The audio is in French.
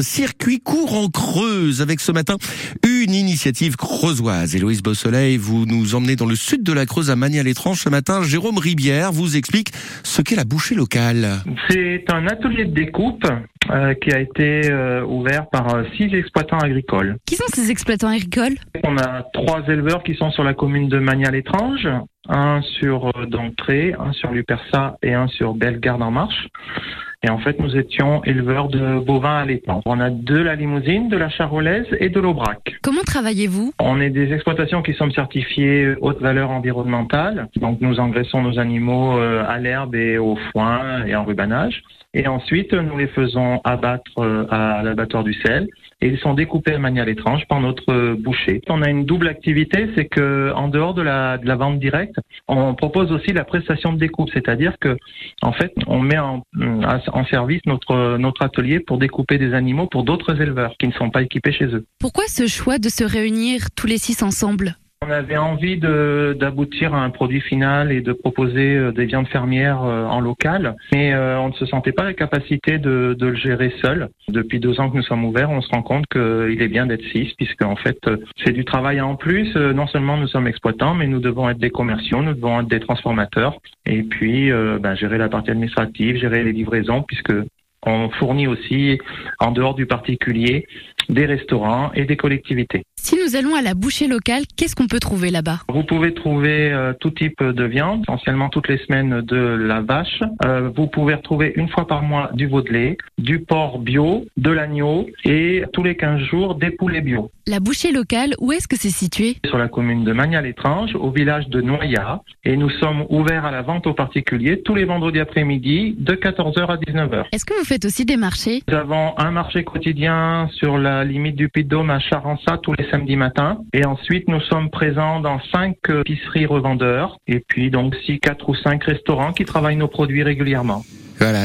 Circuit court en Creuse avec ce matin une initiative creusoise. Héloïse Beausoleil, vous nous emmenez dans le sud de la Creuse à Magny-à-l'Étrange ce matin. Jérôme Ribière vous explique ce qu'est la bouchée locale. C'est un atelier de découpe euh, qui a été euh, ouvert par euh, six exploitants agricoles. Qui sont ces exploitants agricoles? On a trois éleveurs qui sont sur la commune de Magny-à-l'Étrange, un sur euh, Dontré, un sur Lupersa et un sur Bellegarde en Marche. Et en fait, nous étions éleveurs de bovins à l'étang. On a de la limousine, de la charolaise et de l'aubrac. Comment travaillez-vous? On est des exploitations qui sont certifiées haute valeur environnementale. Donc, nous engraissons nos animaux euh, à l'herbe et au foin et en rubanage. Et ensuite, nous les faisons abattre euh, à l'abattoir du sel et ils sont découpés à manière étrange par notre euh, boucher. On a une double activité, c'est que en dehors de la, de la vente directe, on propose aussi la prestation de découpe, c'est-à-dire que en fait, on met en, en service notre atelier pour découper des animaux pour d'autres éleveurs qui ne sont pas équipés chez eux. Pourquoi ce choix de se réunir tous les six ensemble? On avait envie d'aboutir à un produit final et de proposer euh, des viandes fermières euh, en local, mais euh, on ne se sentait pas la capacité de, le gérer seul. Depuis deux ans que nous sommes ouverts, on se rend compte qu'il est bien d'être six, puisque en fait c'est du travail en plus. Non seulement nous sommes exploitants, mais nous devons être des commerciaux, nous devons être des transformateurs, et puis ben, gérer la partie administrative, gérer les livraisons, puisque on fournit aussi, en dehors du particulier, des restaurants et des collectivités. Si nous allons à la bouchée locale, qu'est-ce qu'on peut trouver là-bas? Vous pouvez trouver euh, tout type de viande, essentiellement toutes les semaines de la vache. Euh, vous pouvez retrouver une fois par mois du veau de lait, du porc bio, de l'agneau et tous les 15 jours des poulets bio. La bouchée locale, où est-ce que c'est situé? Sur la commune de Magny-à-l'Étrange, au village de Noyat. Et nous sommes ouverts à la vente aux particuliers tous les vendredis après-midi de 14h à 19h. Est-ce que vous faites aussi des marchés? Nous avons un marché quotidien sur la limite du Puy-de-Dôme à Charança tous les samedi matin. Et ensuite, nous sommes présents dans cinq épiceries revendeurs et puis donc six, quatre ou cinq restaurants qui travaillent nos produits régulièrement.